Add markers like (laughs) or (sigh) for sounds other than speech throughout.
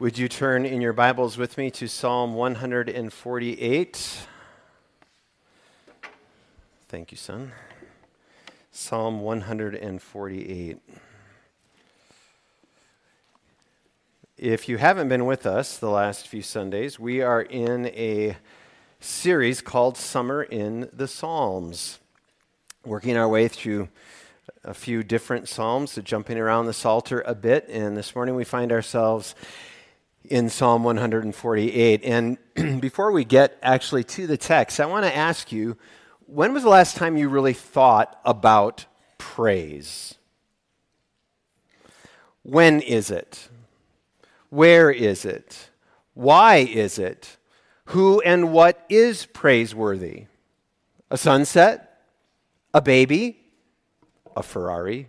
Would you turn in your Bibles with me to Psalm 148? Thank you, son. Psalm 148. If you haven't been with us the last few Sundays, we are in a series called Summer in the Psalms, working our way through a few different Psalms, so jumping around the Psalter a bit. And this morning we find ourselves in Psalm 148. And (clears throat) before we get actually to the text, I want to ask you when was the last time you really thought about praise? When is it? Where is it? Why is it? Who and what is praiseworthy? A sunset? A baby? A Ferrari?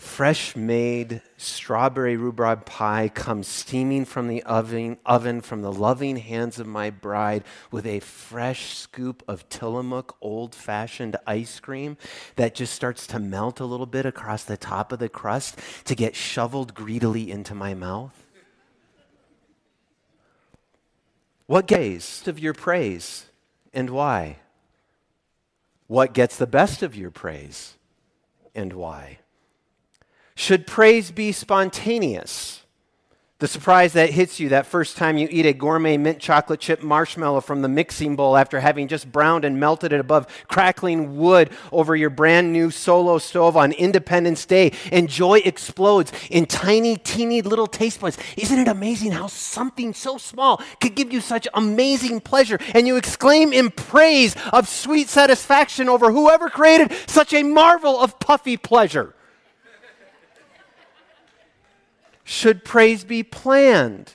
Fresh made strawberry rhubarb pie comes steaming from the oven, oven from the loving hands of my bride with a fresh scoop of Tillamook old fashioned ice cream that just starts to melt a little bit across the top of the crust to get shoveled greedily into my mouth. What gets of your praise and why? What gets the best of your praise and why? Should praise be spontaneous? The surprise that hits you that first time you eat a gourmet mint chocolate chip marshmallow from the mixing bowl after having just browned and melted it above crackling wood over your brand new solo stove on Independence Day, and joy explodes in tiny, teeny little taste buds. Isn't it amazing how something so small could give you such amazing pleasure? And you exclaim in praise of sweet satisfaction over whoever created such a marvel of puffy pleasure. Should praise be planned?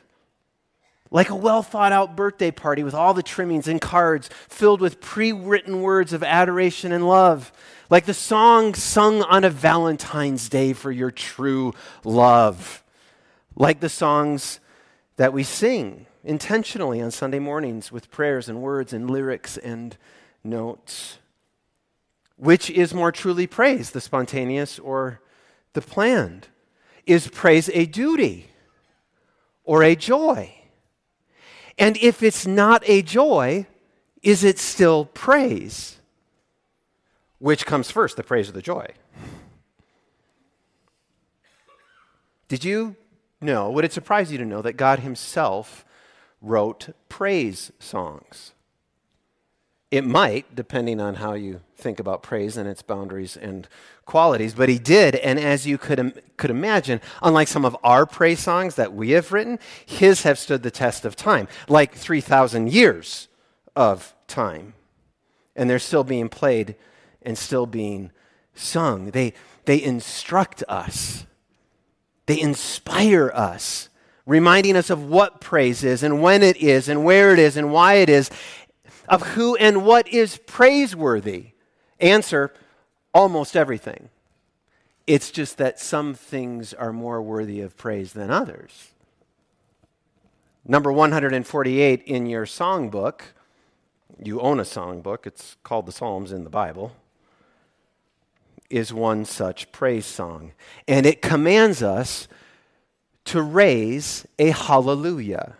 Like a well thought out birthday party with all the trimmings and cards filled with pre written words of adoration and love. Like the song sung on a Valentine's Day for your true love. Like the songs that we sing intentionally on Sunday mornings with prayers and words and lyrics and notes. Which is more truly praise, the spontaneous or the planned? Is praise a duty or a joy? And if it's not a joy, is it still praise? Which comes first, the praise or the joy? Did you know, would it surprise you to know that God Himself wrote praise songs? It might, depending on how you think about praise and its boundaries and qualities, but he did. And as you could, could imagine, unlike some of our praise songs that we have written, his have stood the test of time, like 3,000 years of time. And they're still being played and still being sung. They, they instruct us, they inspire us, reminding us of what praise is and when it is and where it is and why it is of who and what is praiseworthy? Answer almost everything. It's just that some things are more worthy of praise than others. Number 148 in your songbook, you own a songbook, it's called the Psalms in the Bible, is one such praise song. And it commands us to raise a hallelujah.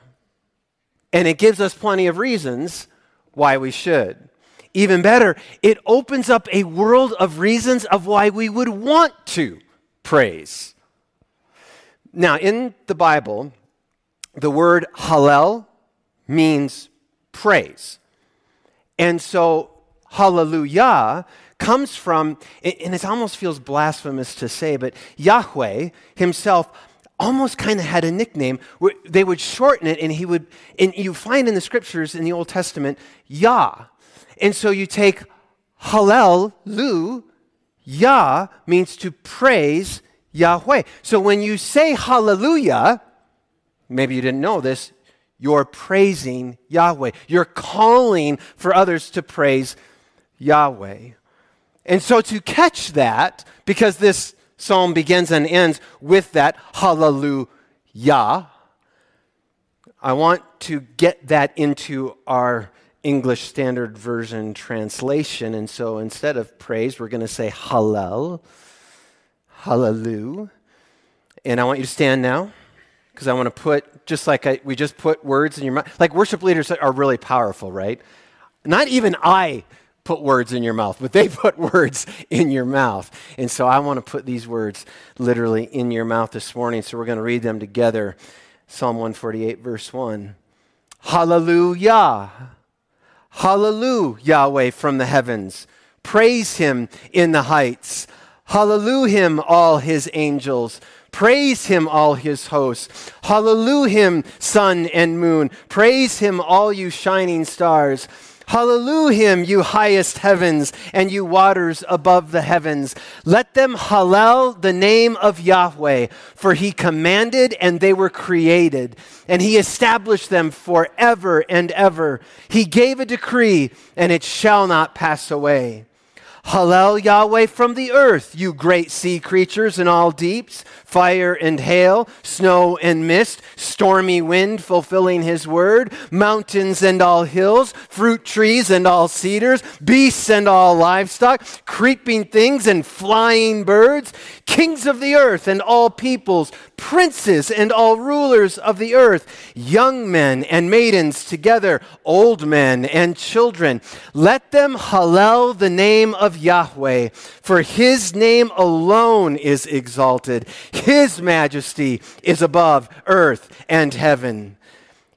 And it gives us plenty of reasons why we should. Even better, it opens up a world of reasons of why we would want to praise. Now, in the Bible, the word hallel means praise. And so, hallelujah comes from, and it almost feels blasphemous to say, but Yahweh himself almost kind of had a nickname where they would shorten it and he would and you find in the scriptures in the old testament yah. And so you take hallel lu yah means to praise yahweh. So when you say hallelujah maybe you didn't know this you're praising yahweh. You're calling for others to praise yahweh. And so to catch that because this psalm begins and ends with that hallelujah. I want to get that into our English Standard Version translation. And so instead of praise, we're going to say hallel, hallelujah. And I want you to stand now because I want to put, just like I, we just put words in your mouth. Like worship leaders are really powerful, right? Not even I put words in your mouth, but they (laughs) put words in your mouth. And so I want to put these words literally in your mouth this morning. So we're going to read them together. Psalm 148, verse 1. Hallelujah. Hallelujah, Yahweh from the heavens. Praise him in the heights. Hallelujah, him, all his angels. Praise him, all his hosts. Hallelujah, him, sun and moon. Praise him, all you shining stars. Hallelujah, him, you highest heavens and you waters above the heavens. Let them hallel the name of Yahweh, for he commanded and they were created, and he established them forever and ever. He gave a decree, and it shall not pass away. Hallel Yahweh from the earth, you great sea creatures in all deeps, fire and hail, snow and mist, stormy wind fulfilling his word, mountains and all hills, fruit trees and all cedars, beasts and all livestock, creeping things and flying birds, kings of the earth and all peoples, princes and all rulers of the earth, young men and maidens together, old men and children. Let them hallel the name of Yahweh, for his name alone is exalted. His majesty is above earth and heaven.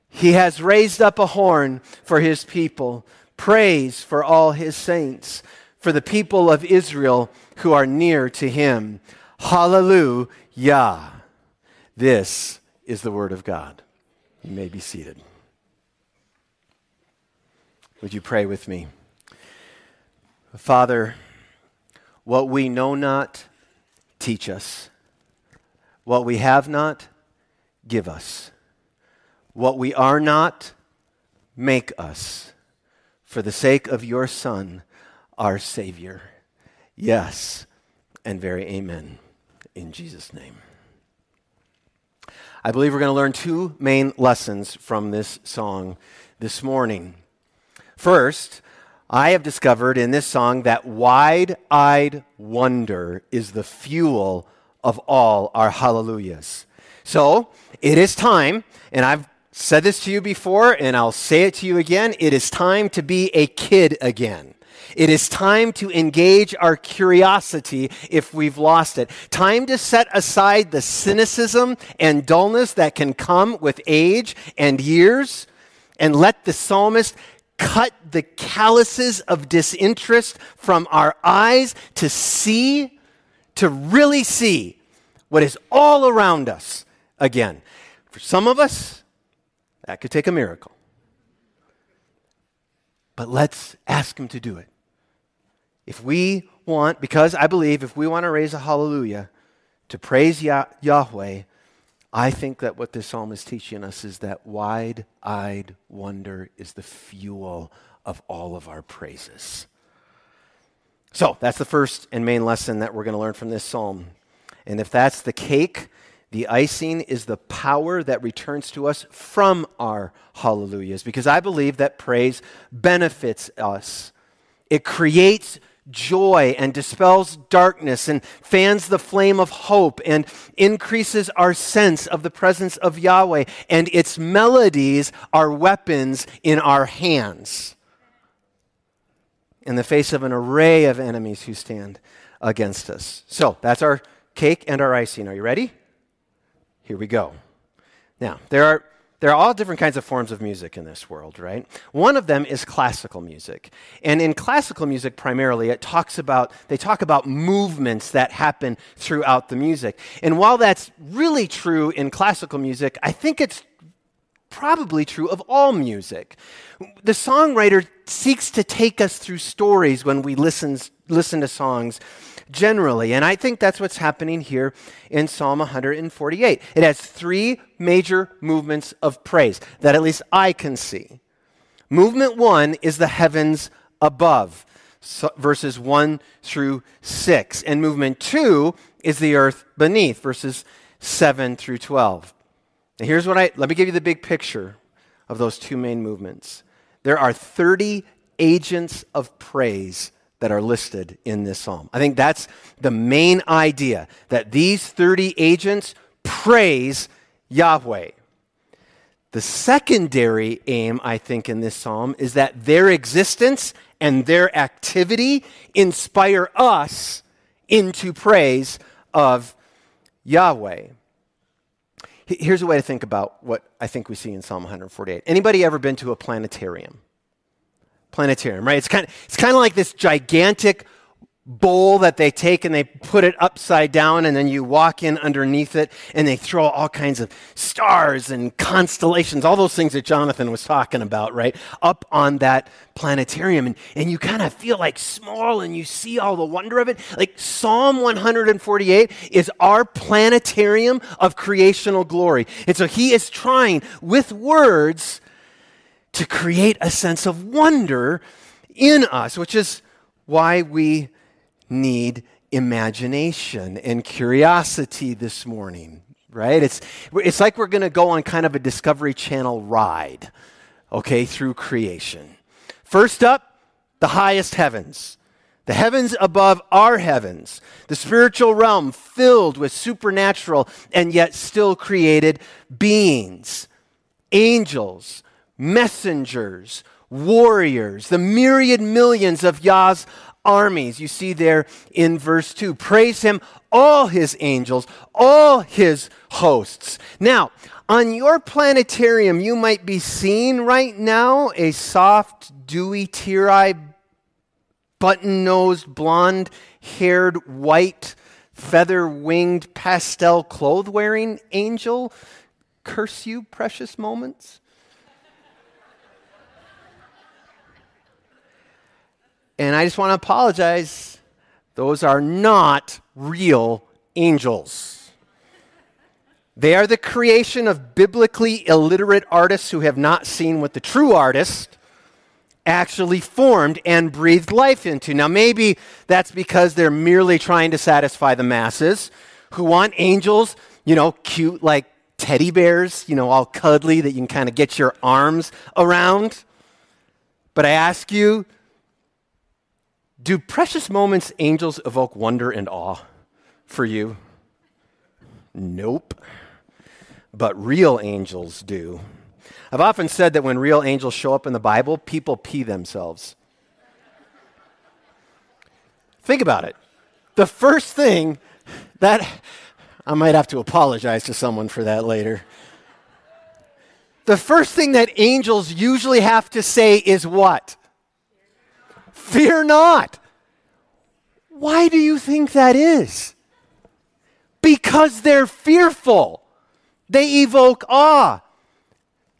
He has raised up a horn for his people, praise for all his saints, for the people of Israel who are near to him. Hallelujah. This is the word of God. You may be seated. Would you pray with me? Father, what we know not, teach us. What we have not, give us. What we are not, make us. For the sake of your Son, our Savior. Yes, and very amen. In Jesus' name. I believe we're going to learn two main lessons from this song this morning. First, I have discovered in this song that wide eyed wonder is the fuel of all our hallelujahs. So it is time, and I've said this to you before, and I'll say it to you again. It is time to be a kid again. It is time to engage our curiosity if we've lost it. Time to set aside the cynicism and dullness that can come with age and years and let the psalmist cut the calluses of disinterest from our eyes to see, to really see what is all around us again. For some of us, that could take a miracle. But let's ask Him to do it. If we want, because I believe if we want to raise a hallelujah to praise Yah- Yahweh, I think that what this psalm is teaching us is that wide eyed wonder is the fuel of all of our praises. So that's the first and main lesson that we're going to learn from this psalm. And if that's the cake, the icing is the power that returns to us from our hallelujahs, because I believe that praise benefits us. It creates joy and dispels darkness and fans the flame of hope and increases our sense of the presence of Yahweh. And its melodies are weapons in our hands in the face of an array of enemies who stand against us. So that's our cake and our icing. Are you ready? Here we go. Now, there are there are all different kinds of forms of music in this world, right? One of them is classical music. And in classical music primarily, it talks about they talk about movements that happen throughout the music. And while that's really true in classical music, I think it's probably true of all music. The songwriter seeks to take us through stories when we listen, listen to songs generally. And I think that's what's happening here in Psalm 148. It has three major movements of praise that at least I can see. Movement one is the heavens above, so verses 1 through 6. And movement two is the earth beneath, verses 7 through 12. Now here's what I let me give you the big picture of those two main movements. There are 30 agents of praise that are listed in this psalm. I think that's the main idea that these 30 agents praise Yahweh. The secondary aim, I think, in this psalm is that their existence and their activity inspire us into praise of Yahweh. Here's a way to think about what I think we see in Psalm 148. Anybody ever been to a planetarium? Planetarium, right? It's kind of, it's kind of like this gigantic bowl that they take and they put it upside down and then you walk in underneath it and they throw all kinds of stars and constellations all those things that jonathan was talking about right up on that planetarium. And, and you kind of feel like small and you see all the wonder of it. Like psalm 148 is our planetarium of creational glory. And so he is trying with words to create a sense of wonder in us which is why we need imagination and curiosity this morning, right? It's, it's like we're going to go on kind of a Discovery Channel ride, okay, through creation. First up, the highest heavens. The heavens above our heavens, the spiritual realm filled with supernatural and yet still created beings, angels, messengers, warriors, the myriad millions of Yah's armies. You see there in verse 2. Praise him, all his angels, all his hosts. Now, on your planetarium, you might be seeing right now a soft, dewy, tear eyed, button nosed, blonde haired, white, feather winged, pastel clothes wearing angel. Curse you, precious moments. And I just want to apologize. Those are not real angels. They are the creation of biblically illiterate artists who have not seen what the true artist actually formed and breathed life into. Now, maybe that's because they're merely trying to satisfy the masses who want angels, you know, cute like teddy bears, you know, all cuddly that you can kind of get your arms around. But I ask you, do precious moments angels evoke wonder and awe for you? Nope. But real angels do. I've often said that when real angels show up in the Bible, people pee themselves. Think about it. The first thing that I might have to apologize to someone for that later. The first thing that angels usually have to say is what? Fear not. Why do you think that is? Because they're fearful. They evoke awe.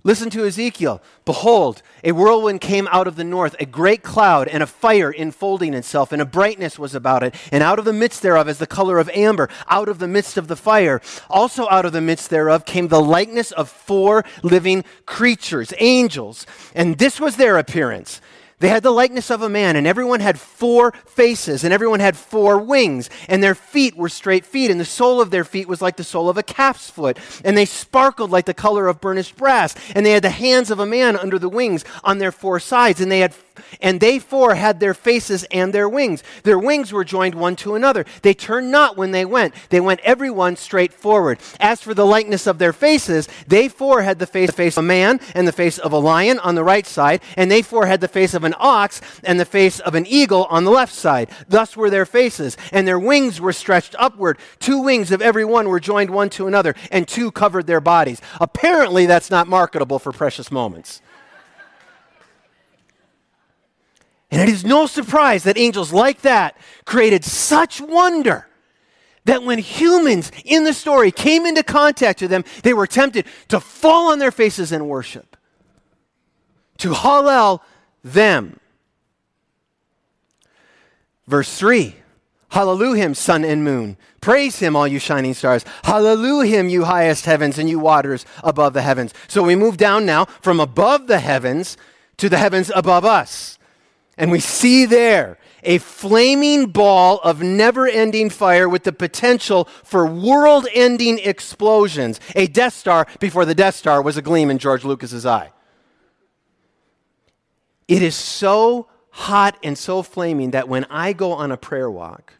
Listen to Ezekiel. Behold, a whirlwind came out of the north, a great cloud, and a fire enfolding itself, and a brightness was about it. And out of the midst thereof is the color of amber, out of the midst of the fire. Also out of the midst thereof came the likeness of four living creatures, angels. And this was their appearance. They had the likeness of a man, and everyone had four faces, and everyone had four wings, and their feet were straight feet, and the sole of their feet was like the sole of a calf's foot, and they sparkled like the color of burnished brass, and they had the hands of a man under the wings on their four sides, and they had and they four had their faces and their wings. Their wings were joined one to another. They turned not when they went. They went every one straight forward. As for the likeness of their faces, they four had the face, the face of a man and the face of a lion on the right side, and they four had the face of an ox and the face of an eagle on the left side. Thus were their faces, and their wings were stretched upward. Two wings of every one were joined one to another, and two covered their bodies. Apparently, that's not marketable for precious moments. And it is no surprise that angels like that created such wonder that when humans in the story came into contact with them, they were tempted to fall on their faces and worship, to hallel them. Verse 3 Hallelujah, him, sun and moon. Praise him, all you shining stars. Hallelujah, him, you highest heavens and you waters above the heavens. So we move down now from above the heavens to the heavens above us. And we see there a flaming ball of never ending fire with the potential for world ending explosions. A Death Star before the Death Star was a gleam in George Lucas's eye. It is so hot and so flaming that when I go on a prayer walk,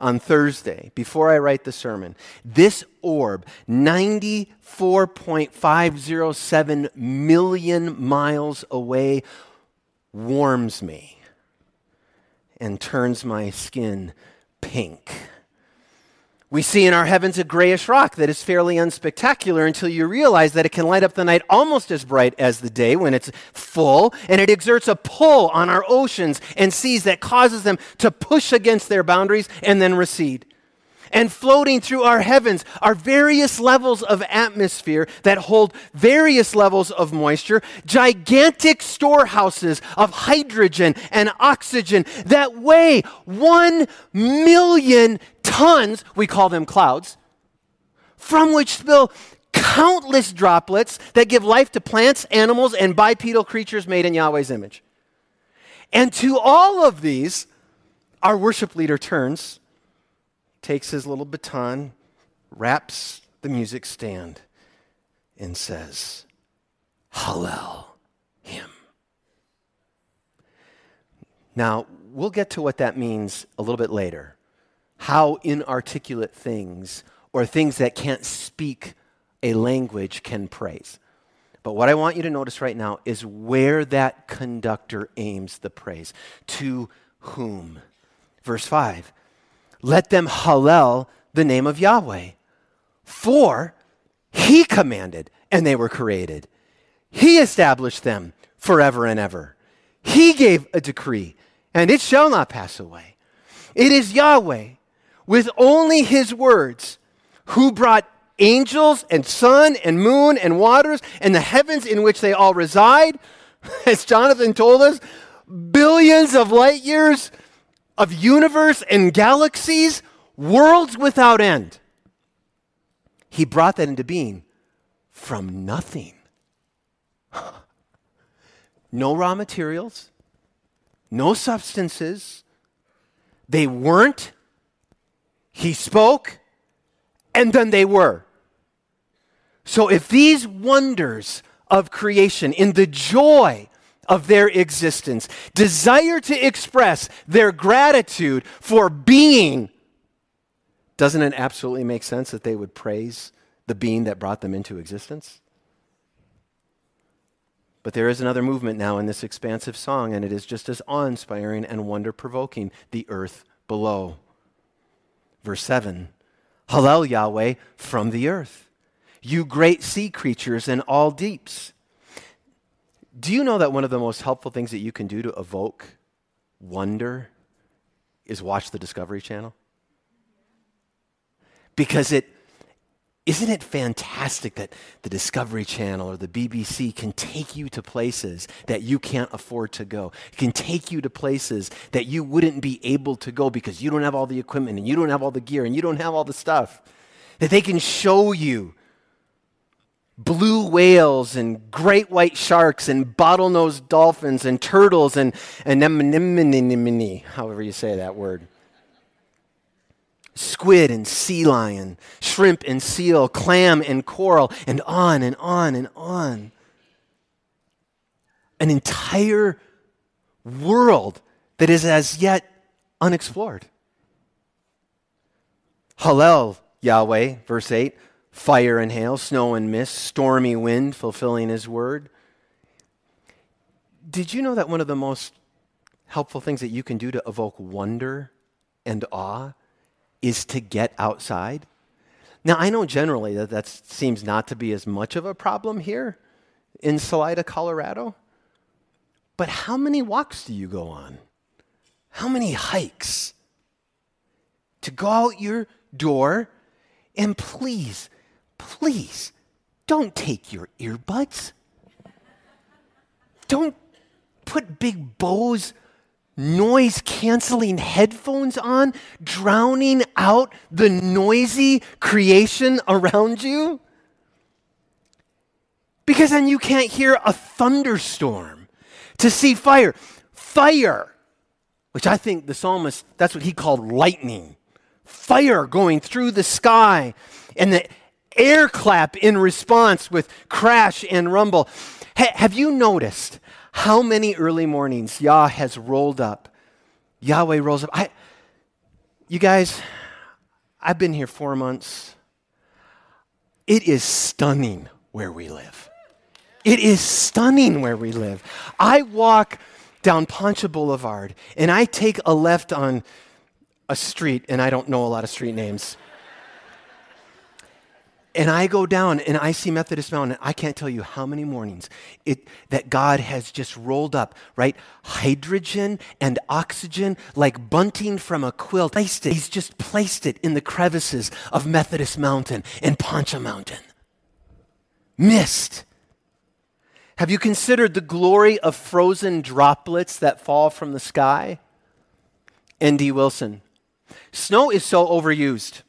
on Thursday before I write the sermon. This orb, 94.507 million miles away, warms me and turns my skin pink. We see in our heavens a grayish rock that is fairly unspectacular until you realize that it can light up the night almost as bright as the day when it's full, and it exerts a pull on our oceans and seas that causes them to push against their boundaries and then recede and floating through our heavens are various levels of atmosphere that hold various levels of moisture, gigantic storehouses of hydrogen and oxygen that weigh one million tons, we call them clouds, from which spill countless droplets that give life to plants, animals, and bipedal creatures made in Yahweh's image. And to all of these, our worship leader turns takes his little baton, raps the music stand, and says, Hallel him. Now, we'll get to what that means a little bit later. How inarticulate things or things that can't speak a language can praise. But what I want you to notice right now is where that conductor aims the praise. To whom? Verse 5 let them hallel the name of Yahweh. For he commanded, and they were created. He established them forever and ever. He gave a decree, and it shall not pass away. It is Yahweh, with only his words, who brought angels and sun and moon and waters and the heavens in which they all reside, (laughs) as Jonathan told us, billions of light years of universe and galaxies, worlds without end. He brought that into being from nothing. (laughs) no raw materials, no substances. They weren't. He spoke, and then they were. So if these wonders of creation, in the joy of their existence, desire to express their gratitude for being, doesn't it absolutely make sense that they would praise the being that brought them into existence? But there is another movement now in this expansive song, and it is just as awe inspiring and wonder provoking the earth below. Verse 7 Hallel Yahweh from the earth, you great sea creatures and all deeps. Do you know that one of the most helpful things that you can do to evoke wonder is watch the Discovery Channel? Because it isn't it fantastic that the Discovery Channel or the BBC can take you to places that you can't afford to go? It can take you to places that you wouldn't be able to go because you don't have all the equipment and you don't have all the gear and you don't have all the stuff. That they can show you blue whales and great white sharks and bottlenose dolphins and turtles and anemone, however you say that word. Squid and sea lion, shrimp and seal, clam and coral, and on and on and on. An entire world that is as yet unexplored. Hallel, Yahweh, verse 8 fire and hail, snow and mist, stormy wind, fulfilling his word. Did you know that one of the most helpful things that you can do to evoke wonder and awe is to get outside? Now, I know generally that that seems not to be as much of a problem here in Salida, Colorado. But how many walks do you go on? How many hikes? To go out your door and please please don't take your earbuds. Don't put big Bose noise canceling headphones on, drowning out the noisy creation around you. Because then you can't hear a thunderstorm. To see fire, fire, which I think the psalmist, that's what he called lightning. Fire going through the sky. And the air clap in response with crash and rumble. Ha- have you noticed how many early mornings Yah has rolled up? Yahweh rolls up. I, You guys, I've been here four months. It is stunning where we live. It is stunning where we live. I walk down Poncha Boulevard and I take a left on a street, and I don't know a lot of street names. And I go down and I see Methodist Mountain. I can't tell you how many mornings it, that God has just rolled up, right? Hydrogen and oxygen like bunting from a quilt. He's just placed it in the crevices of Methodist Mountain and Poncha Mountain. Mist. Have you considered the glory of frozen droplets that fall from the sky? N.D. Wilson. Snow is so overused.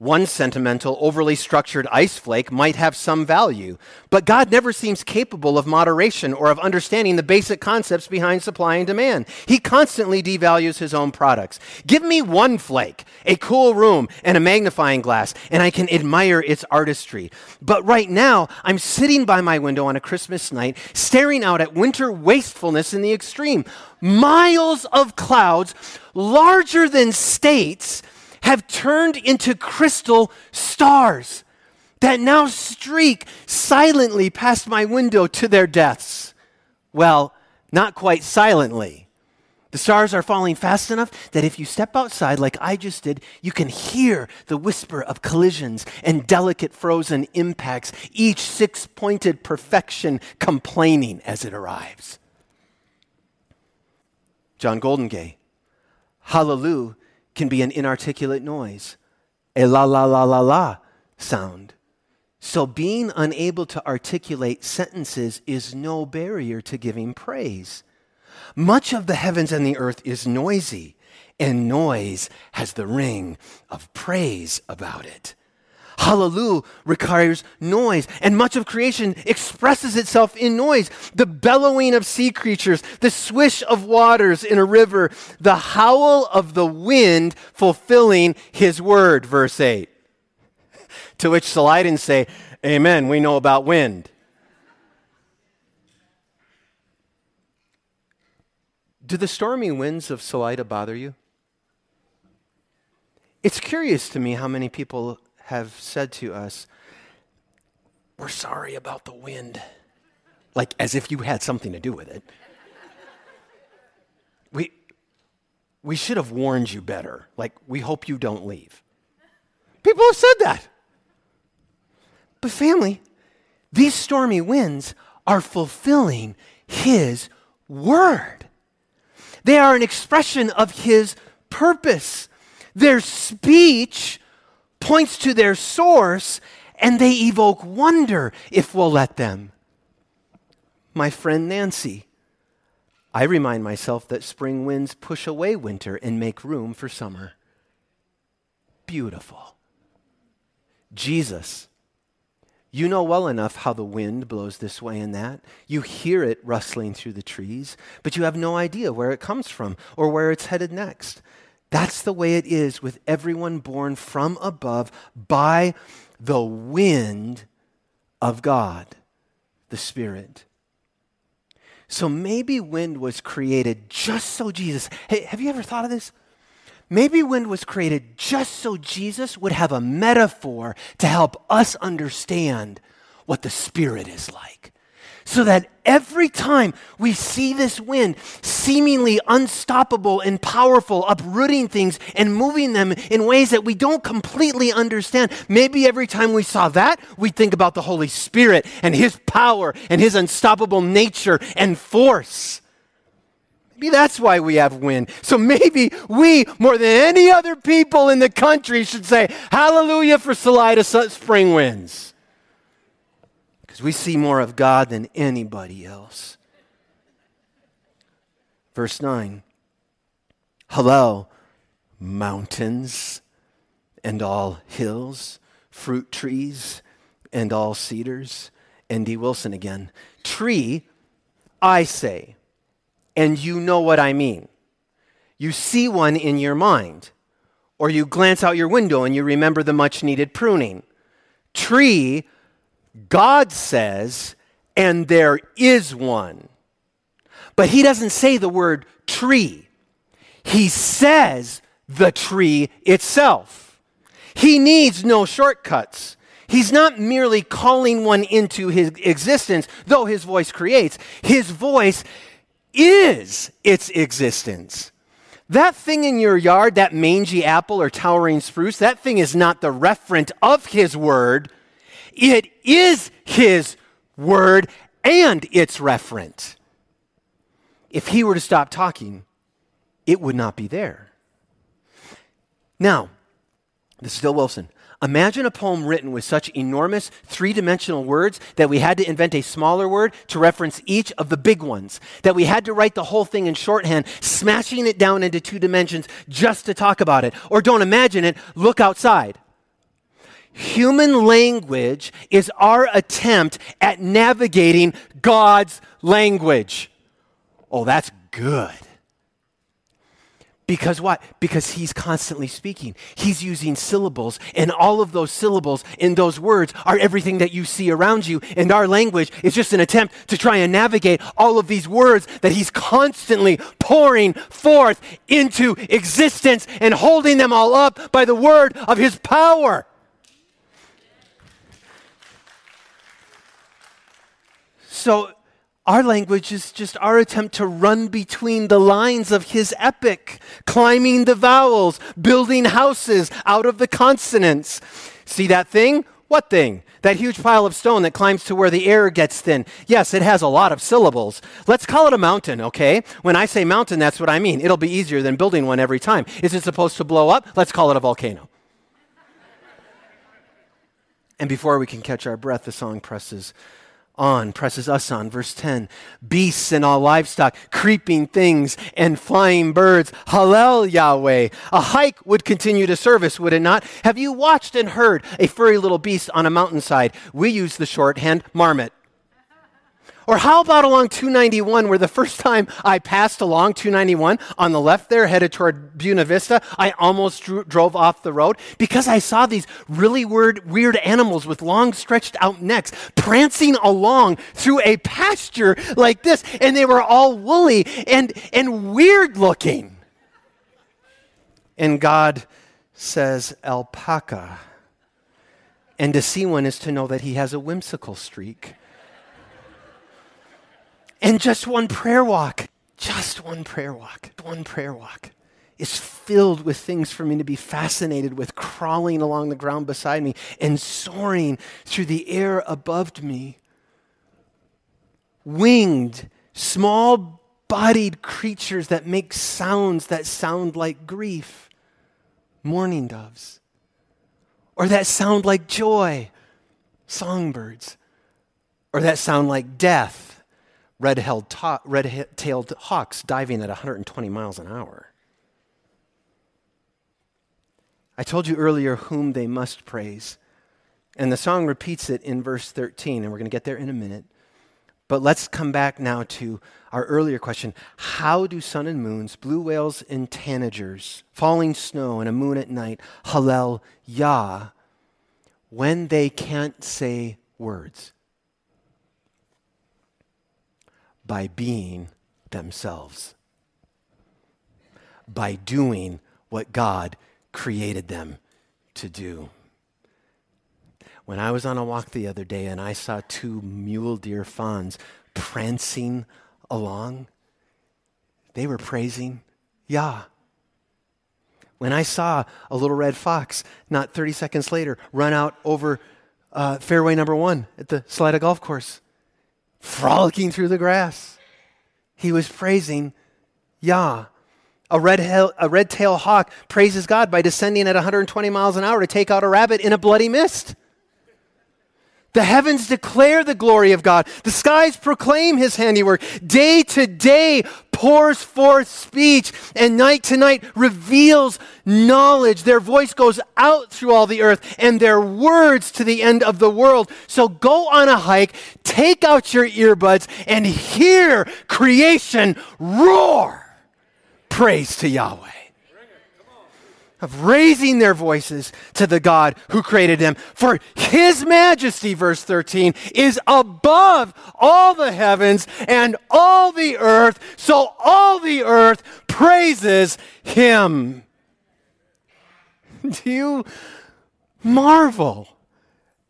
One sentimental, overly structured ice flake might have some value, but God never seems capable of moderation or of understanding the basic concepts behind supply and demand. He constantly devalues his own products. Give me one flake, a cool room, and a magnifying glass, and I can admire its artistry. But right now, I'm sitting by my window on a Christmas night, staring out at winter wastefulness in the extreme. Miles of clouds, larger than states, have turned into crystal stars that now streak silently past my window to their deaths. Well, not quite silently. The stars are falling fast enough that if you step outside like I just did, you can hear the whisper of collisions and delicate frozen impacts, each six pointed perfection complaining as it arrives. John Goldingay, Hallelujah can be an inarticulate noise, a la la la la la sound. So being unable to articulate sentences is no barrier to giving praise. Much of the heavens and the earth is noisy, and noise has the ring of praise about it. Hallelujah requires noise, and much of creation expresses itself in noise. The bellowing of sea creatures, the swish of waters in a river, the howl of the wind fulfilling his word, verse 8. to which Salidans say, Amen, we know about wind. Do the stormy winds of Salida bother you? It's curious to me how many people have said to us, We're sorry about the wind. Like as if you had something to do with it. We, we should have warned you better. Like, we hope you don't leave. People have said that. But, family, these stormy winds are fulfilling His word. They are an expression of His purpose. Their speech points to their source and they evoke wonder if we'll let them. My friend Nancy, I remind myself that spring winds push away winter and make room for summer. Beautiful. Jesus, you know well enough how the wind blows this way and that. You hear it rustling through the trees, but you have no idea where it comes from or where it's headed next. That's the way it is with everyone born from above by the wind of God, the Spirit. So maybe wind was created just so Jesus. Hey, have you ever thought of this? Maybe wind was created just so Jesus would have a metaphor to help us understand what the Spirit is like so that every time we see this wind seemingly unstoppable and powerful, uprooting things and moving them in ways that we don't completely understand, maybe every time we saw that, we think about the Holy Spirit and His power and His unstoppable nature and force. Maybe that's why we have wind. So maybe we, more than any other people in the country, should say, Hallelujah for Salida spring winds because we see more of God than anybody else. Verse 9 Hello, mountains and all hills, fruit trees and all cedars. N.D. Wilson again. Tree, I say, and you know what I mean. You see one in your mind, or you glance out your window and you remember the much needed pruning. Tree, God says, and there is one. But he doesn't say the word tree. He says the tree itself. He needs no shortcuts. He's not merely calling one into his existence, though his voice creates. His voice is its existence. That thing in your yard, that mangy apple or towering spruce, that thing is not the referent of his word. It is his word and its referent. If he were to stop talking, it would not be there. Now, this is Bill Wilson. Imagine a poem written with such enormous three dimensional words that we had to invent a smaller word to reference each of the big ones, that we had to write the whole thing in shorthand, smashing it down into two dimensions just to talk about it. Or don't imagine it, look outside. Human language is our attempt at navigating God's language. Oh, that's good. Because what? Because he's constantly speaking. He's using syllables, and all of those syllables in those words are everything that you see around you. And our language is just an attempt to try and navigate all of these words that he's constantly pouring forth into existence and holding them all up by the word of his power. So our language is just our attempt to run between the lines of his epic, climbing the vowels, building houses out of the consonants. See that thing? What thing? That huge pile of stone that climbs to where the air gets thin. Yes, it has a lot of syllables. Let's call it a mountain, okay? When I say mountain, that's what I mean. It'll be easier than building one every time. Is it supposed to blow up? Let's call it a volcano. and before we can catch our breath, the song presses on, presses us on. Verse 10 Beasts and all livestock, creeping things and flying birds. Hallel, Yahweh. A hike would continue to service, would it not? Have you watched and heard a furry little beast on a mountainside? We use the shorthand marmot. Or how about along 291, where the first time I passed along 291 on the left there, headed toward Buena Vista, I almost drew, drove off the road because I saw these really weird, weird animals with long stretched out necks prancing along through a pasture like this, and they were all woolly and, and weird looking. And God says, alpaca. And to see one is to know that he has a whimsical streak. And just one prayer walk, just one prayer walk, one prayer walk is filled with things for me to be fascinated with, crawling along the ground beside me and soaring through the air above me. Winged, small bodied creatures that make sounds that sound like grief, mourning doves, or that sound like joy, songbirds, or that sound like death red-tailed, red-tailed hawks diving at 120 miles an hour. I told you earlier whom they must praise. And the song repeats it in verse 13, and we're going to get there in a minute. But let's come back now to our earlier question How do sun and moons, blue whales and tanagers, falling snow and a moon at night, Hallel Yah, when they can't say words? By being themselves, by doing what God created them to do. When I was on a walk the other day and I saw two mule deer fawns prancing along, they were praising Yah. When I saw a little red fox, not 30 seconds later, run out over uh, fairway number one at the Salida Golf Course, frolicking through the grass. He was praising Yah. A red, a red tail hawk praises God by descending at 120 miles an hour to take out a rabbit in a bloody mist. The heavens declare the glory of God. The skies proclaim his handiwork. Day to day pours forth speech, and night to night reveals knowledge. Their voice goes out through all the earth, and their words to the end of the world. So go on a hike, take out your earbuds, and hear creation roar. Praise to Yahweh of raising their voices to the God who created them. For his majesty, verse 13, is above all the heavens and all the earth, so all the earth praises him. (laughs) Do you marvel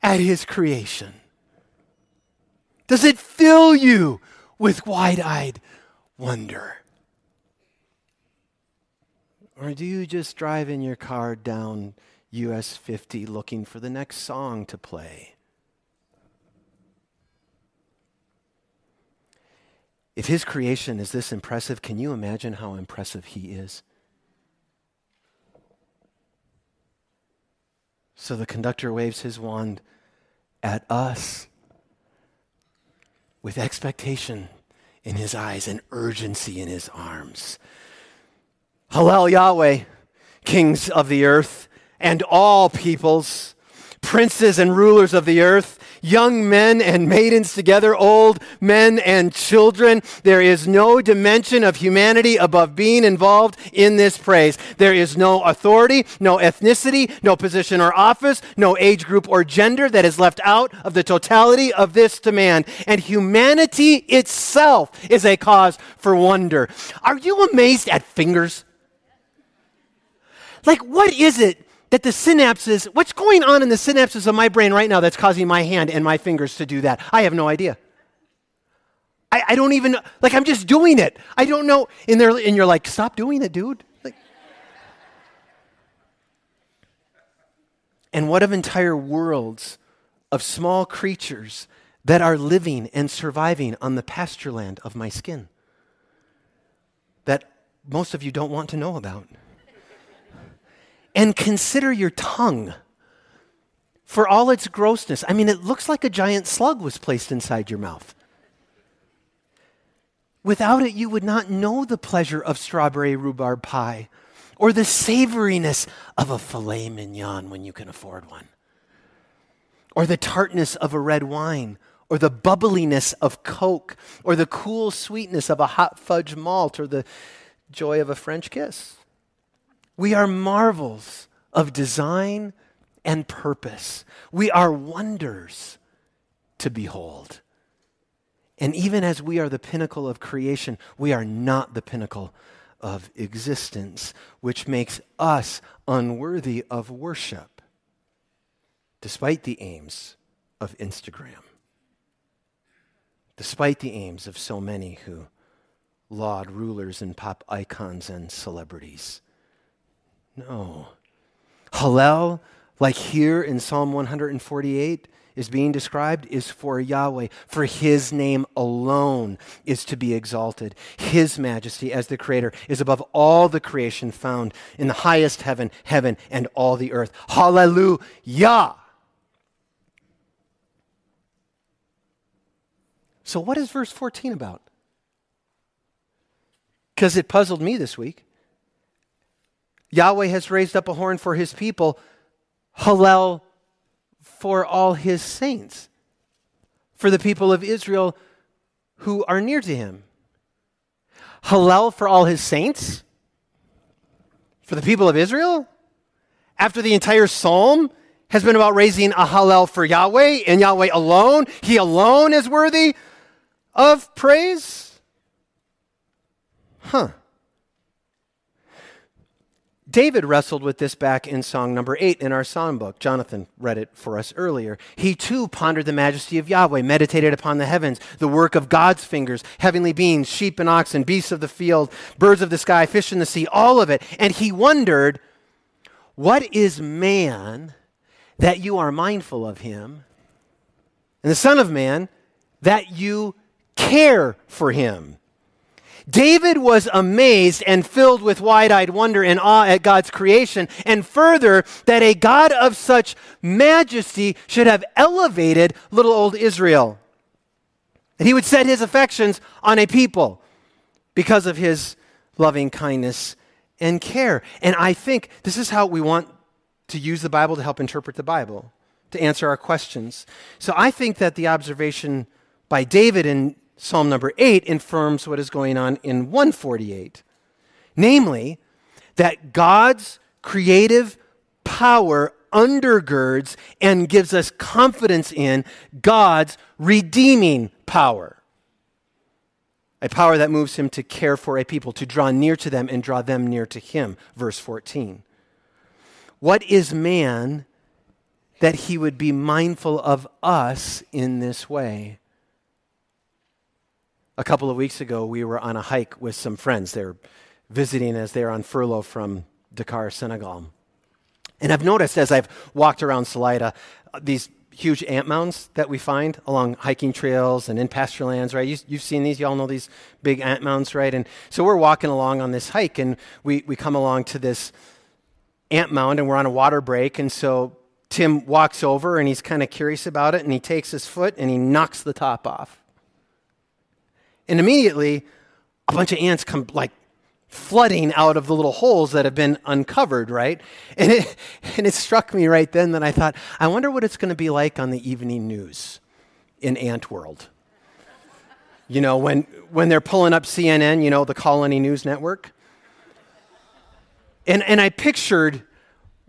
at his creation? Does it fill you with wide eyed wonder? Or do you just drive in your car down US 50 looking for the next song to play? If his creation is this impressive, can you imagine how impressive he is? So the conductor waves his wand at us with expectation in his eyes and urgency in his arms. Hallel Yahweh, kings of the earth and all peoples, princes and rulers of the earth young men and maidens together, old men and children. There is no dimension of humanity above being involved in this praise. There is no authority, no ethnicity, no position or office, no age group or gender that is left out of the totality of this demand. And humanity itself is a cause for wonder. Are you amazed at fingers? Like, what is it that the synapses, what's going on in the synapses of my brain right now that's causing my hand and my fingers to do that? I have no idea. I, I don't even, like, I'm just doing it. I don't know. And, there, and you're like, stop doing it, dude. Like, and what of entire worlds of small creatures that are living and surviving on the pasture land of my skin that most of you don't want to know about? And consider your tongue for all its grossness. I mean, it looks like a giant slug was placed inside your mouth. Without it, you would not know the pleasure of strawberry rhubarb pie or the savoriness of a filet mignon when you can afford one, or the tartness of a red wine, or the bubbliness of Coke, or the cool sweetness of a hot fudge malt, or the joy of a French kiss. We are marvels of design and purpose. We are wonders to behold. And even as we are the pinnacle of creation, we are not the pinnacle of existence, which makes us unworthy of worship, despite the aims of Instagram, despite the aims of so many who laud rulers and pop icons and celebrities. No. Hallel, like here in Psalm 148, is being described is for Yahweh, for his name alone is to be exalted. His majesty as the creator is above all the creation found in the highest heaven, heaven, and all the earth. Hallelujah. So, what is verse 14 about? Because it puzzled me this week. Yahweh has raised up a horn for his people, Hallel for all his saints, for the people of Israel who are near to him. Hallel for all his saints? For the people of Israel? After the entire psalm has been about raising a Hallel for Yahweh and Yahweh alone, he alone is worthy of praise? Huh. David wrestled with this back in song number eight in our psalm book. Jonathan read it for us earlier. He too pondered the majesty of Yahweh, meditated upon the heavens, the work of God's fingers, heavenly beings, sheep and oxen, beasts of the field, birds of the sky, fish in the sea, all of it. And he wondered, What is man that you are mindful of him? And the Son of Man that you care for him. David was amazed and filled with wide eyed wonder and awe at God's creation, and further, that a God of such majesty should have elevated little old Israel. That he would set his affections on a people because of his loving kindness and care. And I think this is how we want to use the Bible to help interpret the Bible, to answer our questions. So I think that the observation by David in Psalm number 8 infirms what is going on in 148. Namely, that God's creative power undergirds and gives us confidence in God's redeeming power. A power that moves him to care for a people, to draw near to them and draw them near to him. Verse 14. What is man that he would be mindful of us in this way? A couple of weeks ago, we were on a hike with some friends. They're visiting as they're on furlough from Dakar, Senegal. And I've noticed as I've walked around Salida, uh, these huge ant mounds that we find along hiking trails and in pasture lands, right? You, have seen these, you all know these big ant mounds, right? And so we're walking along on this hike and we, we come along to this ant mound and we're on a water break. And so Tim walks over and he's kind of curious about it and he takes his foot and he knocks the top off. And immediately, a bunch of ants come like flooding out of the little holes that have been uncovered, right? And it, (laughs) and it struck me right then that I thought, I wonder what it's going to be like on the evening news in Ant World. You know, when, when they're pulling up CNN, you know, the Colony News Network. And, and I pictured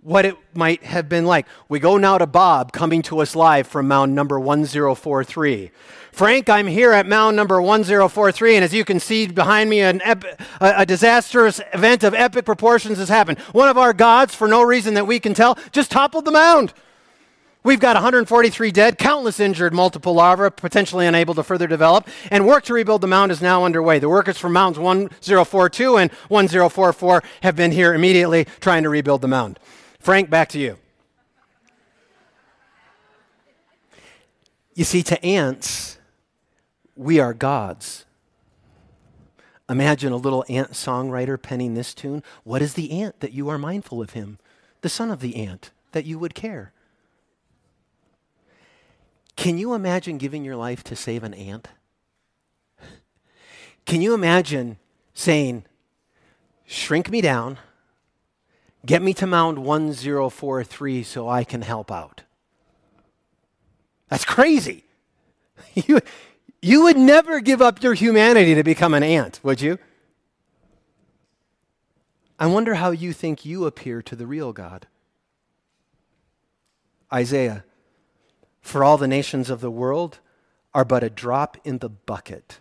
what it might have been like. We go now to Bob coming to us live from mound number 1043. Frank, I'm here at mound number 1043, and as you can see behind me, an a disastrous event of epic proportions has happened. One of our gods, for no reason that we can tell, just toppled the mound. We've got 143 dead, countless injured, multiple larvae potentially unable to further develop, and work to rebuild the mound is now underway. The workers from mounds 1042 and 1044 have been here immediately trying to rebuild the mound. Frank, back to you. You see, to ants, we are gods. Imagine a little ant songwriter penning this tune. What is the ant that you are mindful of him? The son of the ant that you would care. Can you imagine giving your life to save an ant? Can you imagine saying, shrink me down, Get me to mound 1043 so I can help out. That's crazy. (laughs) You, you would never give up your humanity to become an ant, would you? I wonder how you think you appear to the real God. Isaiah, for all the nations of the world are but a drop in the bucket.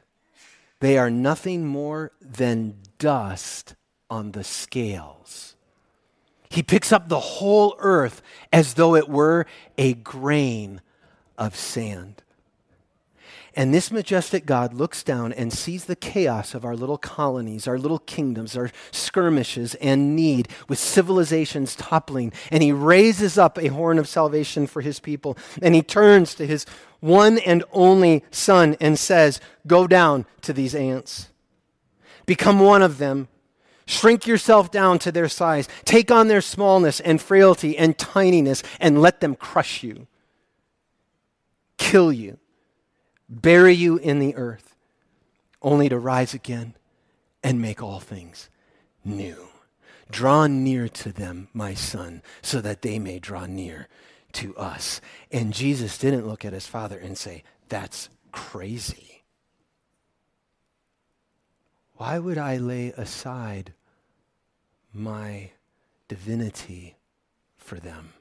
They are nothing more than dust on the scales. He picks up the whole earth as though it were a grain of sand. And this majestic God looks down and sees the chaos of our little colonies, our little kingdoms, our skirmishes and need, with civilizations toppling. And he raises up a horn of salvation for his people. And he turns to his one and only Son and says, Go down to these ants, become one of them Shrink yourself down to their size. Take on their smallness and frailty and tininess and let them crush you, kill you, bury you in the earth, only to rise again and make all things new. Draw near to them, my son, so that they may draw near to us. And Jesus didn't look at his father and say, That's crazy. Why would I lay aside my divinity for them.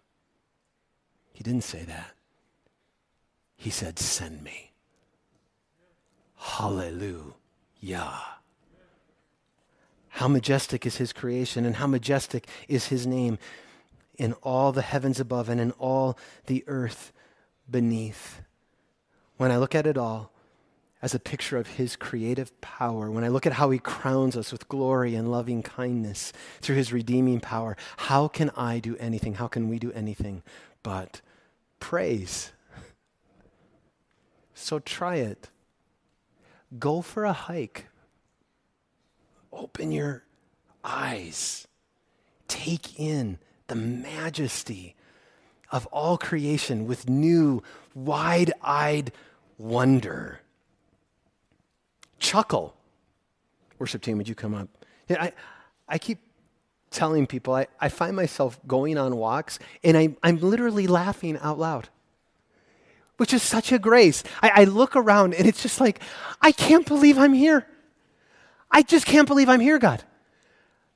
He didn't say that. He said, Send me. Hallelujah. How majestic is his creation, and how majestic is his name in all the heavens above and in all the earth beneath. When I look at it all, as a picture of his creative power, when I look at how he crowns us with glory and loving kindness through his redeeming power, how can I do anything? How can we do anything but praise? So try it. Go for a hike. Open your eyes. Take in the majesty of all creation with new, wide eyed wonder chuckle. Worship team, would you come up? Yeah, I, I keep telling people I, I find myself going on walks and I, I'm literally laughing out loud, which is such a grace. I, I look around and it's just like, I can't believe I'm here. I just can't believe I'm here, God.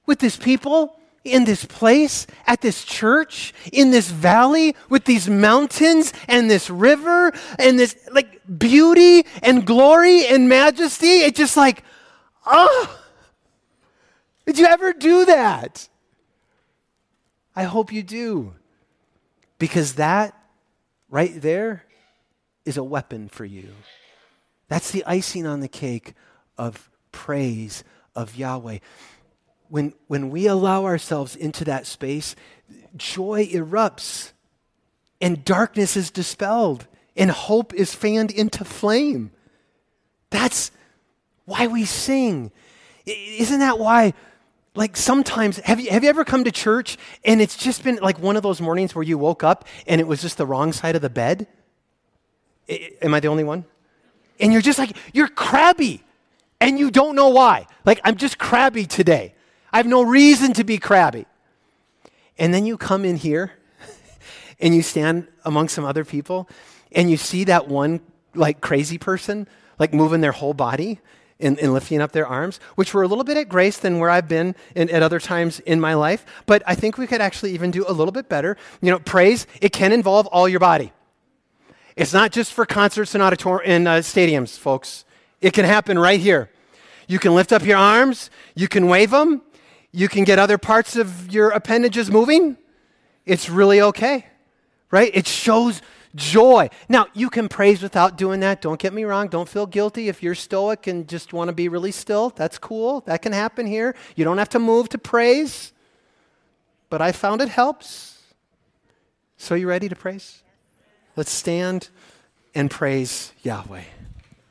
With this people, in this place, at this church, in this valley, with these mountains and this river and this like beauty and glory and majesty. It's just like, oh, did you ever do that? I hope you do. Because that right there is a weapon for you. That's the icing on the cake of praise of Yahweh. When, when we allow ourselves into that space, joy erupts and darkness is dispelled and hope is fanned into flame. That's why we sing. Isn't that why like sometimes have you, have you ever come to church and it's just been like one of those mornings where you woke up and it was just the wrong side of the bed am i the only one and you're just like you're crabby and you don't know why like i'm just crabby today i have no reason to be crabby and then you come in here (laughs) and you stand among some other people and you see that one like crazy person like moving their whole body and, in, lifting up their arms, which were a little bit at grace than where I've been in, at other times in my life. But I think we could actually even do a little bit better. You know, praise, it can involve all your body. It's not just for concerts and auditor- uh, stadiums, folks. It can happen right here. You can lift up your arms, you can wave them, you can get other parts of your appendages moving. It's really okay, right? It shows joy. Now, you can praise without doing that. Don't get me wrong. Don't feel guilty if you're stoic and just want to be really still. That's cool. That can happen here. You don't have to move to praise. But I found it helps. So, you ready to praise? Let's stand and praise Yahweh.